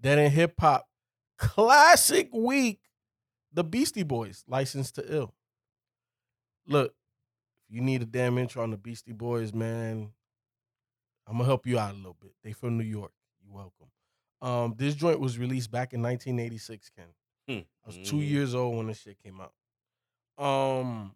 Then in hip hop, classic week, the Beastie Boys, licensed to ill. Look, if you need a damn intro on the Beastie Boys, man, I'm gonna help you out a little bit. They from New York. You welcome. Um, this joint was released back in 1986, Ken. Hmm. I was two years old when this shit came out. Um,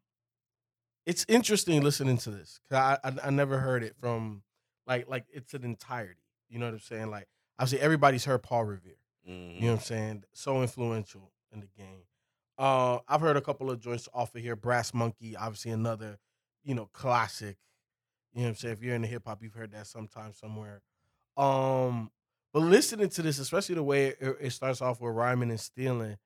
it's interesting listening to this because I, I I never heard it from like like it's an entirety. You know what I'm saying? Like obviously everybody's heard Paul Revere. Mhm. You know what I'm saying? So influential in the game. Uh, I've heard a couple of joints off of here. Brass Monkey, obviously another, you know, classic. You know what I'm saying? If you're into hip hop, you've heard that sometime somewhere. Um, but listening to this, especially the way it, it starts off with rhyming and stealing,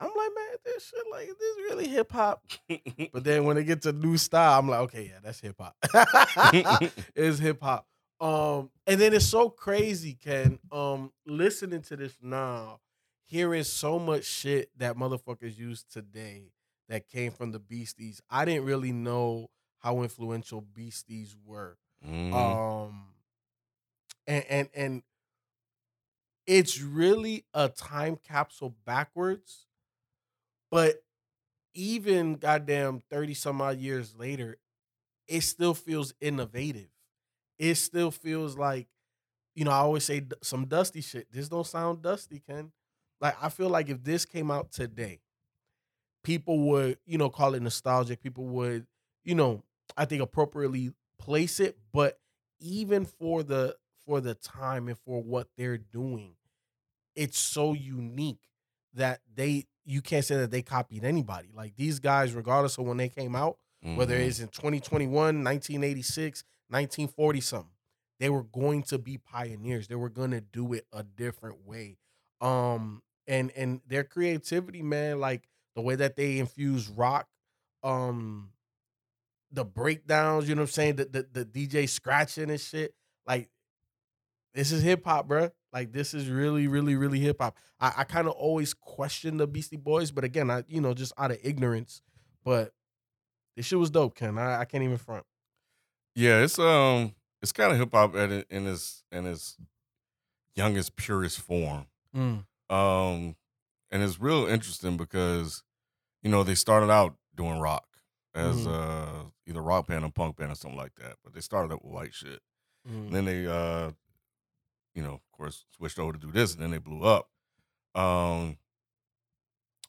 I'm like, man, this shit like this really hip hop. But then when it gets a new style, I'm like, okay, yeah, that's hip hop. it's hip hop. Um, and then it's so crazy, Ken. Um, listening to this now, hearing so much shit that motherfuckers use today that came from the Beasties. I didn't really know how influential Beasties were. Mhm. Um, and and and it's really a time capsule backwards, but even goddamn 30 some odd years later, it still feels innovative. It still feels like, you know, I always say some dusty shit. This don't sound dusty, Ken. Like I feel like if this came out today, people would, you know, call it nostalgic. People would, you know, I think appropriately place it, but even for the for the time and for what they're doing, it's so unique that they you can't say that they copied anybody. Like these guys, regardless of when they came out, whether Mhm. it's in 2021, 1986, 1940 something, they were going to be pioneers. They were going to do it a different way. Um and and their creativity, man, like the way that they infuse rock, um the breakdowns, you know what I'm saying? The the, the DJ scratching and shit. Like this is hip hop, bruh. Like this is really, really, really hip hop. I, I kind of always question the Beastie Boys, but again, I you know just out of ignorance. But this shit was dope, Ken. I, I can't even front. Yeah, it's um, it's kind of hip hop at it in its in its youngest, purest form. Um, and it's real interesting because, you know, they started out doing rock as Mhm. uh either rock band or punk band or something like that. But they started out with white shit. Mm. And then they uh, you know, of course, switched over to do this, and then they blew up. Um,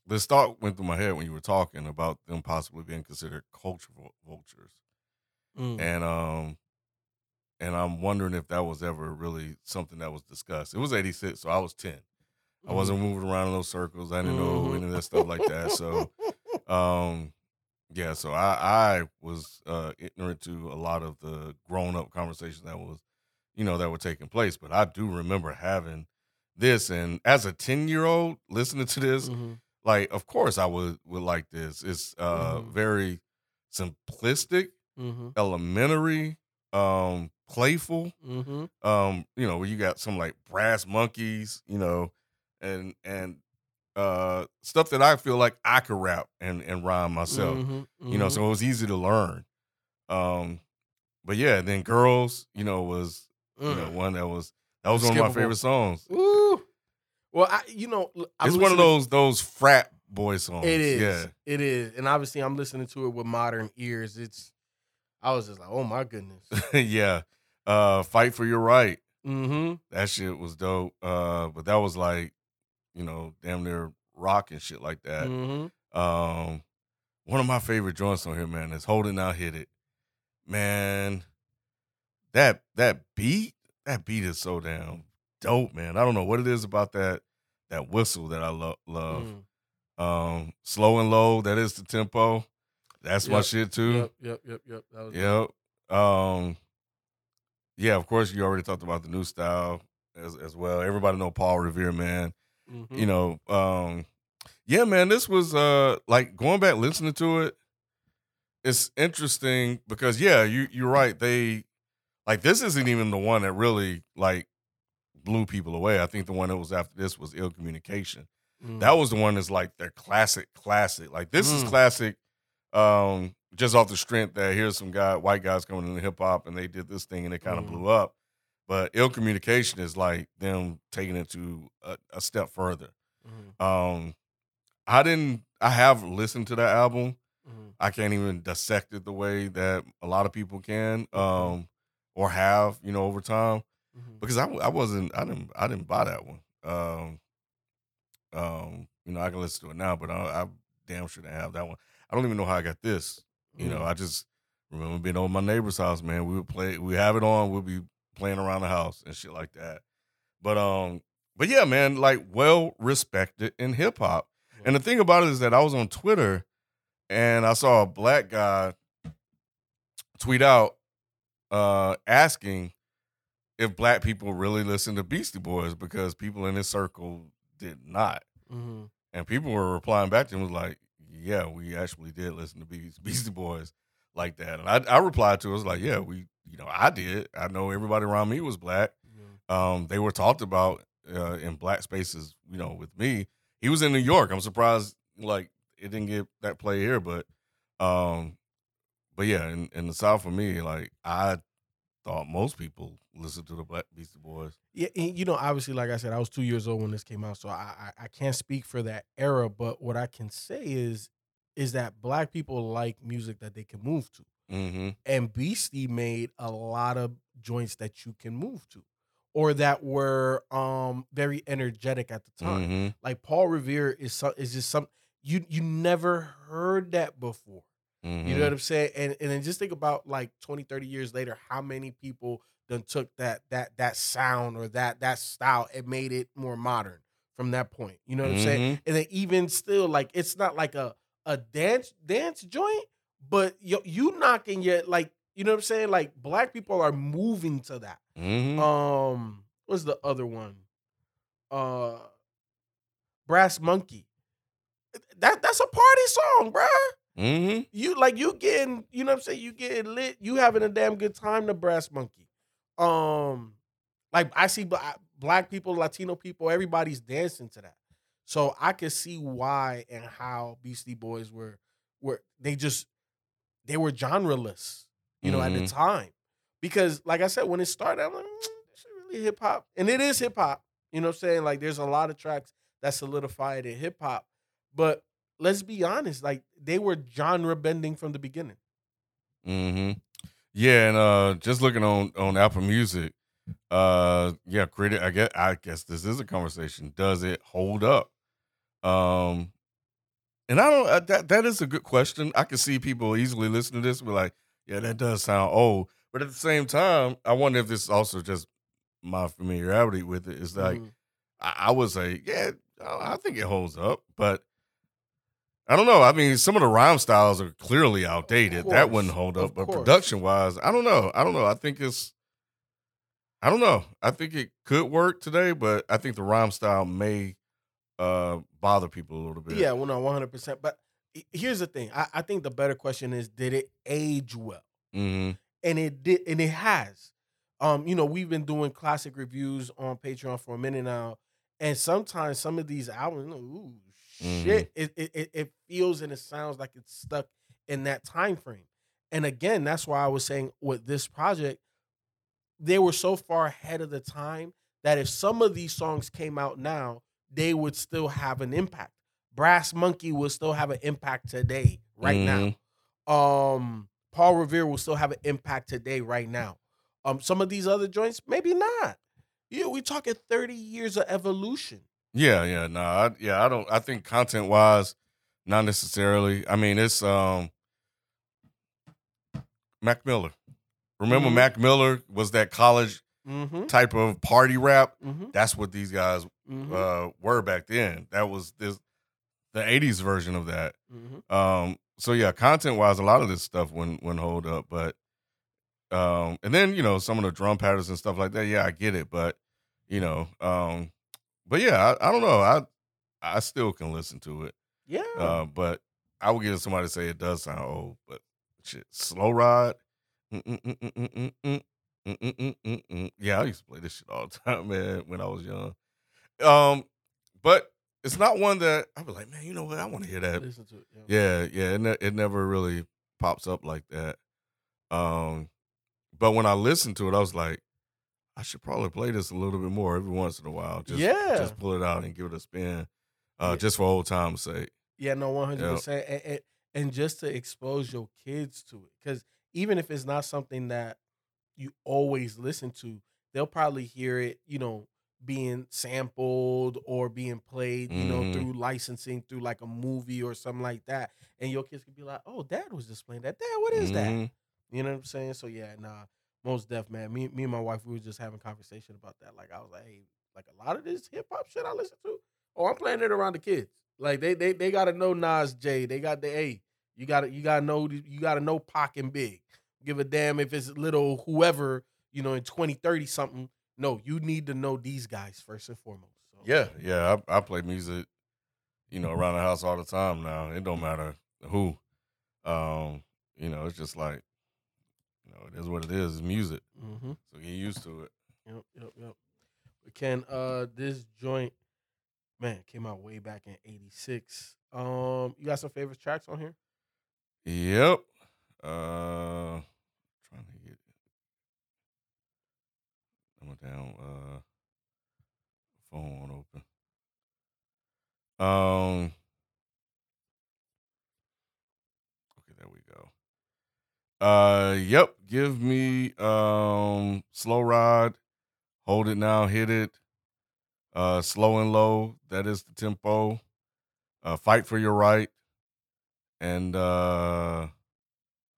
this thought went through my head when you were talking about them possibly being considered culture vultures Mm. and um and I'm wondering if that was ever really something that was discussed. It was 86, so I was 10. I wasn't moving around in those circles. I didn't know Mhm. any of that stuff like that. So um yeah, so I I was uh ignorant to a lot of the grown up conversations that was you know that were taking place, but I do remember having this and as a 10 year old listening to this, Mhm. like of course I would would like this. It's uh Mhm. very simplistic Mhm. elementary, um, playful. Mhm. Um, you know, where you got some like brass monkeys, you know, and and uh stuff that I feel like I could rap and and rhyme myself. Mhm. You know, Mhm. so it was easy to learn. Um, but yeah, then girls, you know, was you know Mm. one that was that was one of my favorite songs. Ooh. Well, I you know I'm it's one of those those frat boy songs. It is. Yeah. It is. And obviously I'm listening to it with modern ears. It's I was just like, oh my goodness. yeah. Uh Fight for Your Right. Mm-hmm. That shit was dope. Uh, but that was like, you know, damn near rock and shit like that. Mm-hmm. Um, one of my favorite joints on here, man, is "Hold It Now Hit It." Man, that that beat, that beat is so damn dope, man. I don't know what it is about that that whistle that I lo- love. Mm. Um, slow and low, that is the tempo. That's my shit too. Yep, yep, yep, yep. That was Yep. Um, yeah, of course you already talked about the new style as as well. Everybody know Paul Revere, man. Mhm. You know, um, yeah, man, this was uh like going back listening to it. It's interesting because yeah, you you're right. They like this isn't even the one that really like blew people away. I think the one that was after this was ill communication. Mm. That was the one that's like their classic, classic. Like this is Mm. classic, um, just off the strength that here's some guy, white guys coming into hip hop and they did this thing and it kind of Mm. blew up. But ill communication is like them taking it to a, a step further. Mhm, Um, I didn't. I have listened to that album. mhm, I can't even dissect it the way that a lot of people can, um, or have, you know, over time mhm. because I, I wasn't I didn't I didn't buy that one. Um, um, you know, I can listen to it now, but I, I damn sure didn't have that one. I don't even know how I got this. You know, Mm. I just remember being over my neighbor's house, man. We would play, we have it on, we'll be playing around the house and shit like that. But um, but yeah, man, like well respected in hip hop. And the thing about it is that I was on Twitter and I saw a black guy tweet out uh asking if black people really listen to Beastie Boys because people in his circle did not. Mhm. And people were replying back to him was like, "Yeah, we actually did listen to Beast- Beastie Boys like that." And I, I replied to it was like, "Yeah, we, you know, I did. I know everybody around me was black. Yeah. Um, they were talked about uh, in black spaces. You know, with me, he was in New York. I'm surprised like it didn't get that play here, but, um, but yeah, in, in the South for me, like I thought most people listened to the Black Beastie Boys. Yeah, and, you know, obviously, like I said, I was two years old when this came out, so I, I I can't speak for that era. But what I can say is, is that black people like music that they can move to, Mm-hmm. and Beastie made a lot of joints that you can move to, or that were um very energetic at the time. Mm-hmm. Like Paul Revere is some, is just some you you never heard that before. Mm-hmm. You know what I'm saying? And and then just think about like 20, 30 years later, how many people then took that that that sound or that that style and made it more modern from that point. You know what I'm saying? Mm-hmm. And then even still, like it's not like a a dance dance joint, but you you knocking your like you know what I'm saying? Like black people are moving to that. Mm-hmm. Um, what's the other one? Uh, Brass Monkey. That that's a party song, bruh. Mm-hmm. You like you getting, you know what I'm saying? You getting lit, you having a damn good time the Brass Monkey. Um, like I see black, black people, Latino people, everybody's dancing to that. So I could see why and how Beastie Boys were were they just they were genreless, you know, at the Mhm. time. Because like I said, when it started, I'm like, mm, this is really hip hop. And it is hip hop. You know what I'm saying? Like there's a lot of tracks that solidified in hip hop. But let's be honest, like they were genre bending from the beginning. Mm-hmm. Yeah, and uh just looking on on Apple Music, uh yeah, critic I guess I guess this is a conversation. Does it hold up? Um and I don't uh, that that is a good question. I can see people easily listen to this and be like, yeah, that does sound old. But at the same time, I wonder if this is also just my familiarity with it is like Mhm. I, I would say, yeah, I think it holds up, but I don't know. I mean, some of the rhyme styles are clearly outdated. That wouldn't hold up. But production wise, I don't know. I don't know. I think it's, I don't know. I think it could work today, but I think the rhyme style may uh bother people a little bit. Yeah, well, no, 100. percent But here's the thing. I, I think the better question is, did it age well? Mm-hmm. And it did, and it has. Um, you know, we've been doing classic reviews on Patreon for a minute now, and sometimes some of these albums, ooh, Mm-hmm. shit, it, it it feels and it sounds like it's stuck in that time frame. And again, that's why I was saying with this project, they were so far ahead of the time that if some of these songs came out now, they would still have an impact. Brass Monkey will still have an impact today, right now. Um, Paul Revere will still have an impact today, right now. Um, some of these other joints, maybe not. Yeah, we talking 30 years of evolution. Yeah, yeah, no, I, yeah, I don't. I think content wise, not necessarily. I mean, it's um, Mac Miller. Remember, Mhm. Mac Miller was that college Mm-hmm. type of party rap. Mm-hmm. That's what these guys Mm-hmm. uh, were back then. That was this the '80s version of that. mm-hmm. Um, so yeah, content wise, a lot of this stuff wouldn't wouldn't hold up, but um, and then you know some of the drum patterns and stuff like that. Yeah, I get it, but you know, um, but yeah, I, I don't know. I I still can listen to it, Yeah. uh, but I would give somebody to say it does sound old, but shit, slow ride. Yeah, I used to play this shit all the time, man, when I was young. Um, but it's not one that I was like, man, you know what? I want to hear that Listen to it. Yeah. yeah, yeah, it, ne- it never really pops up like that. Um, but when I listened to it, I was like, I should probably play this a little bit more every once in a while. Just, Yeah. just pull it out and give it a spin, uh, Yeah. just for old time's sake. Yeah, no, one hundred percent, and and- and just to expose your kids to it, because even if it's not something that you always listen to, they'll probably hear it, you know, being sampled or being played, you know, Mhm. through licensing through like a movie or something like that, and your kids could be like, "Oh, Dad was just playing that. Dad, what is that?" Mhm. You know what I'm saying? So yeah, nah, most deaf man. Me, me and my wife, we were just having conversation about that. Like I was like, hey, like a lot of this hip hop shit I listen to, oh, I'm playing it around the kids. Like they they they gotta know Nas J. They got the hey, you gotta you gotta know you gotta know Pac and Big. Give a damn if it's little whoever, you know, in 2030 something. No, you need to know these guys first and foremost. So Yeah, yeah, I, I play music, you know, around the house all the time now. It don't matter who. Um, you know, it's just like, it is what it is. It's music. Mm-hmm. So get used to it. Yep, yep, yep. But Ken, uh, this joint, man, came out way back in '86. Um, you got some favorite tracks on here? Yep. Uh trying to get I'm gonna down uh phone won't open. Um Okay, there we go. Uh yep, give me um slow ride, hold it now, hit it. Uh slow and low, that is the tempo. Uh fight for your right and uh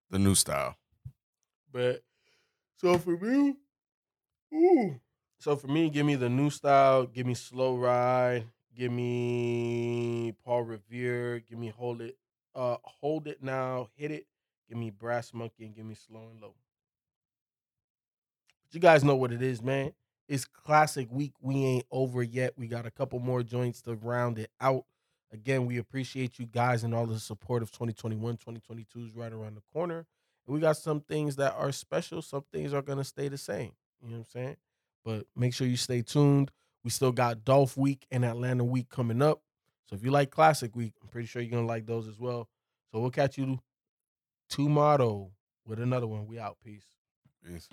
the new style. But so for me, ooh. So for me, give me the new style. Give me slow ride. Give me Paul Revere. Give me hold it. Uh, hold it now. Hit it. Give me brass monkey and give me slow and low. You guys know what it is, man. It's classic week. We ain't over yet. We got a couple more joints to round it out. Again, we appreciate you guys and all the support of 2021. 2022 is right around the corner. And we got some things that are special. Some things are going to stay the same. You know what I'm saying? But make sure you stay tuned. We still got Dolph Week and Atlanta Week coming up. So if you like Classic Week, I'm pretty sure you're going to like those as well. So we'll catch you tomorrow with another one. We out. Peace. Peace.